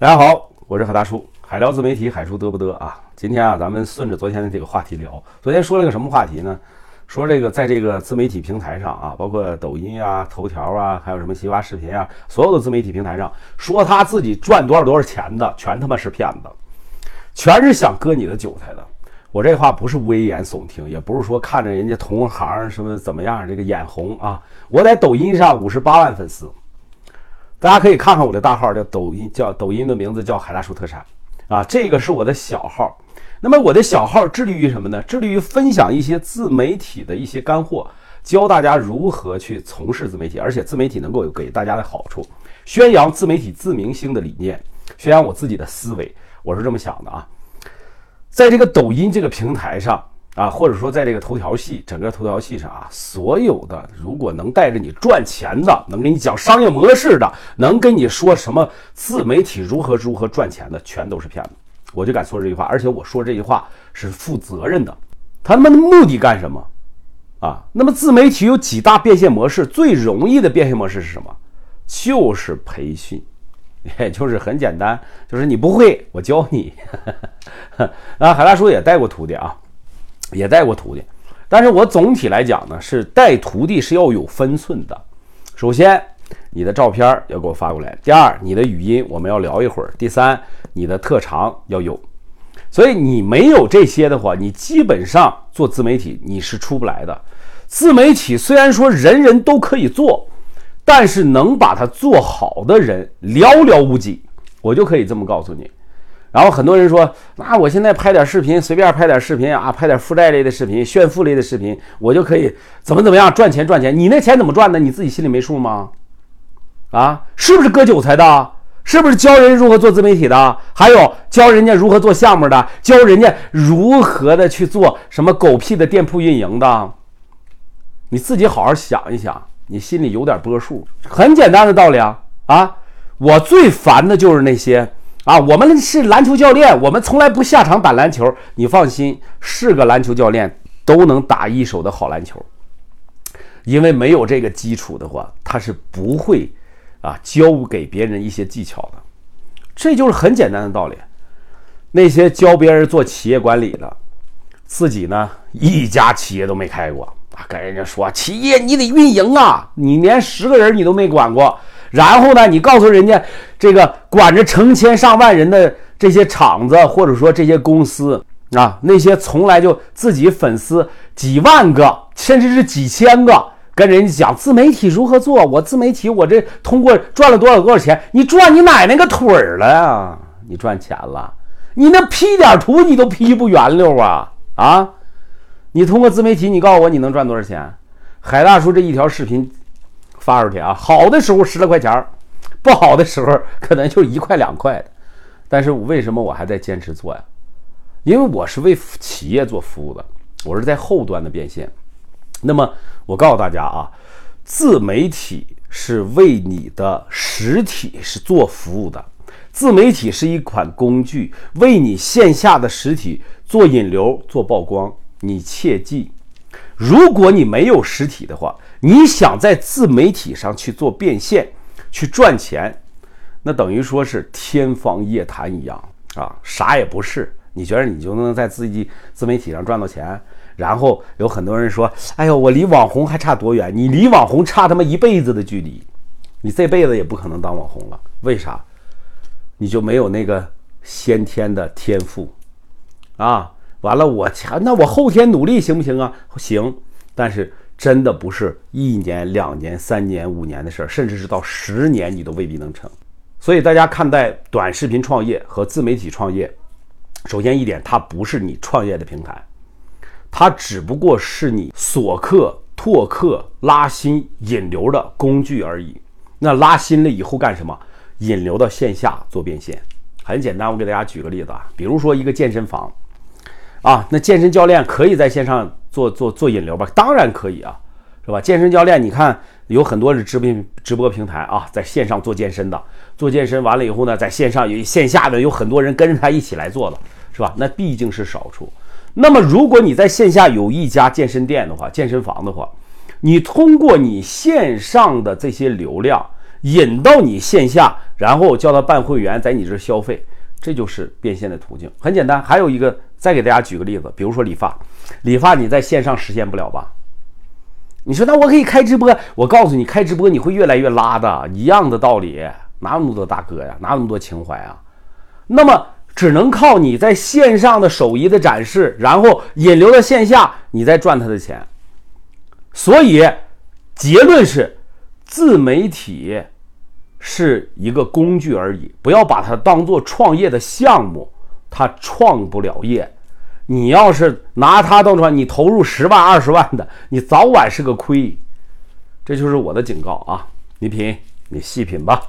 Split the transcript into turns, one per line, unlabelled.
大家好，我是海大叔，海聊自媒体，海叔嘚不嘚啊？今天啊，咱们顺着昨天的这个话题聊。昨天说了个什么话题呢？说这个在这个自媒体平台上啊，包括抖音啊、头条啊，还有什么西瓜视频啊，所有的自媒体平台上，说他自己赚多少多少钱的，全他妈是骗子，全是想割你的韭菜的。我这话不是危言耸听，也不是说看着人家同行什么怎么样，这个眼红啊。我在抖音上五十八万粉丝。大家可以看看我的大号，叫抖音，叫抖音的名字叫海大叔特产，啊，这个是我的小号。那么我的小号致力于什么呢？致力于分享一些自媒体的一些干货，教大家如何去从事自媒体，而且自媒体能够有给大家的好处，宣扬自媒体自明星的理念，宣扬我自己的思维，我是这么想的啊。在这个抖音这个平台上。啊，或者说在这个头条系，整个头条系上啊，所有的如果能带着你赚钱的，能给你讲商业模式的，能跟你说什么自媒体如何如何赚钱的，全都是骗子。我就敢说这句话，而且我说这句话是负责任的。他们的目的干什么？啊，那么自媒体有几大变现模式，最容易的变现模式是什么？就是培训，也就是很简单，就是你不会，我教你。啊，海大叔也带过徒弟啊。也带过徒弟，但是我总体来讲呢，是带徒弟是要有分寸的。首先，你的照片要给我发过来；第二，你的语音我们要聊一会儿；第三，你的特长要有。所以你没有这些的话，你基本上做自媒体你是出不来的。自媒体虽然说人人都可以做，但是能把它做好的人寥寥无几。我就可以这么告诉你。然后很多人说，那我现在拍点视频，随便拍点视频啊，拍点负债类的视频、炫富类的视频，我就可以怎么怎么样赚钱赚钱。你那钱怎么赚的？你自己心里没数吗？啊，是不是割韭菜的？是不是教人如何做自媒体的？还有教人家如何做项目的？教人家如何的去做什么狗屁的店铺运营的？你自己好好想一想，你心里有点波数。很简单的道理啊啊！我最烦的就是那些。啊，我们是篮球教练，我们从来不下场打篮球。你放心，是个篮球教练都能打一手的好篮球，因为没有这个基础的话，他是不会啊教给别人一些技巧的。这就是很简单的道理。那些教别人做企业管理的，自己呢一家企业都没开过啊，跟人家说企业你得运营啊，你连十个人你都没管过。然后呢，你告诉人家，这个管着成千上万人的这些厂子，或者说这些公司啊，那些从来就自己粉丝几万个，甚至是几千个，跟人家讲自媒体如何做，我自媒体我这通过赚了多少多少钱，你赚你奶奶个腿儿了呀！你赚钱了，你那 P 点图你都 P 不圆溜啊啊！你通过自媒体，你告诉我你能赚多少钱？海大叔这一条视频。发出去啊，好的时候十来块钱儿，不好的时候可能就一块两块的。但是为什么我还在坚持做呀？因为我是为企业做服务的，我是在后端的变现。那么我告诉大家啊，自媒体是为你的实体是做服务的，自媒体是一款工具，为你线下的实体做引流、做曝光。你切记，如果你没有实体的话。你想在自媒体上去做变现，去赚钱，那等于说是天方夜谭一样啊，啥也不是。你觉得你就能在自己自媒体上赚到钱？然后有很多人说：“哎呦，我离网红还差多远？”你离网红差他妈一辈子的距离，你这辈子也不可能当网红了。为啥？你就没有那个先天的天赋啊？完了，我强，那我后天努力行不行啊？行，但是。真的不是一年、两年、三年、五年的事儿，甚至是到十年你都未必能成。所以大家看待短视频创业和自媒体创业，首先一点，它不是你创业的平台，它只不过是你锁客、拓客、拉新、引流的工具而已。那拉新了以后干什么？引流到线下做变现。很简单，我给大家举个例子啊，比如说一个健身房，啊，那健身教练可以在线上。做做做引流吧，当然可以啊，是吧？健身教练，你看有很多是直播直播平台啊，在线上做健身的，做健身完了以后呢，在线上有线下的有很多人跟着他一起来做的，是吧？那毕竟是少数。那么如果你在线下有一家健身店的话，健身房的话，你通过你线上的这些流量，引到你线下，然后叫他办会员，在你这消费，这就是变现的途径。很简单。还有一个，再给大家举个例子，比如说理发，理发你在线上实现不了吧？你说那我可以开直播，我告诉你，开直播你会越来越拉的，一样的道理，哪有那么多大哥呀，哪有那么多情怀啊？那么只能靠你在线上的手艺的展示，然后引流到线下，你再赚他的钱。所以结论是。自媒体是一个工具而已，不要把它当做创业的项目，它创不了业。你要是拿它当创你投入十万二十万的，你早晚是个亏。这就是我的警告啊！你品，你细品吧。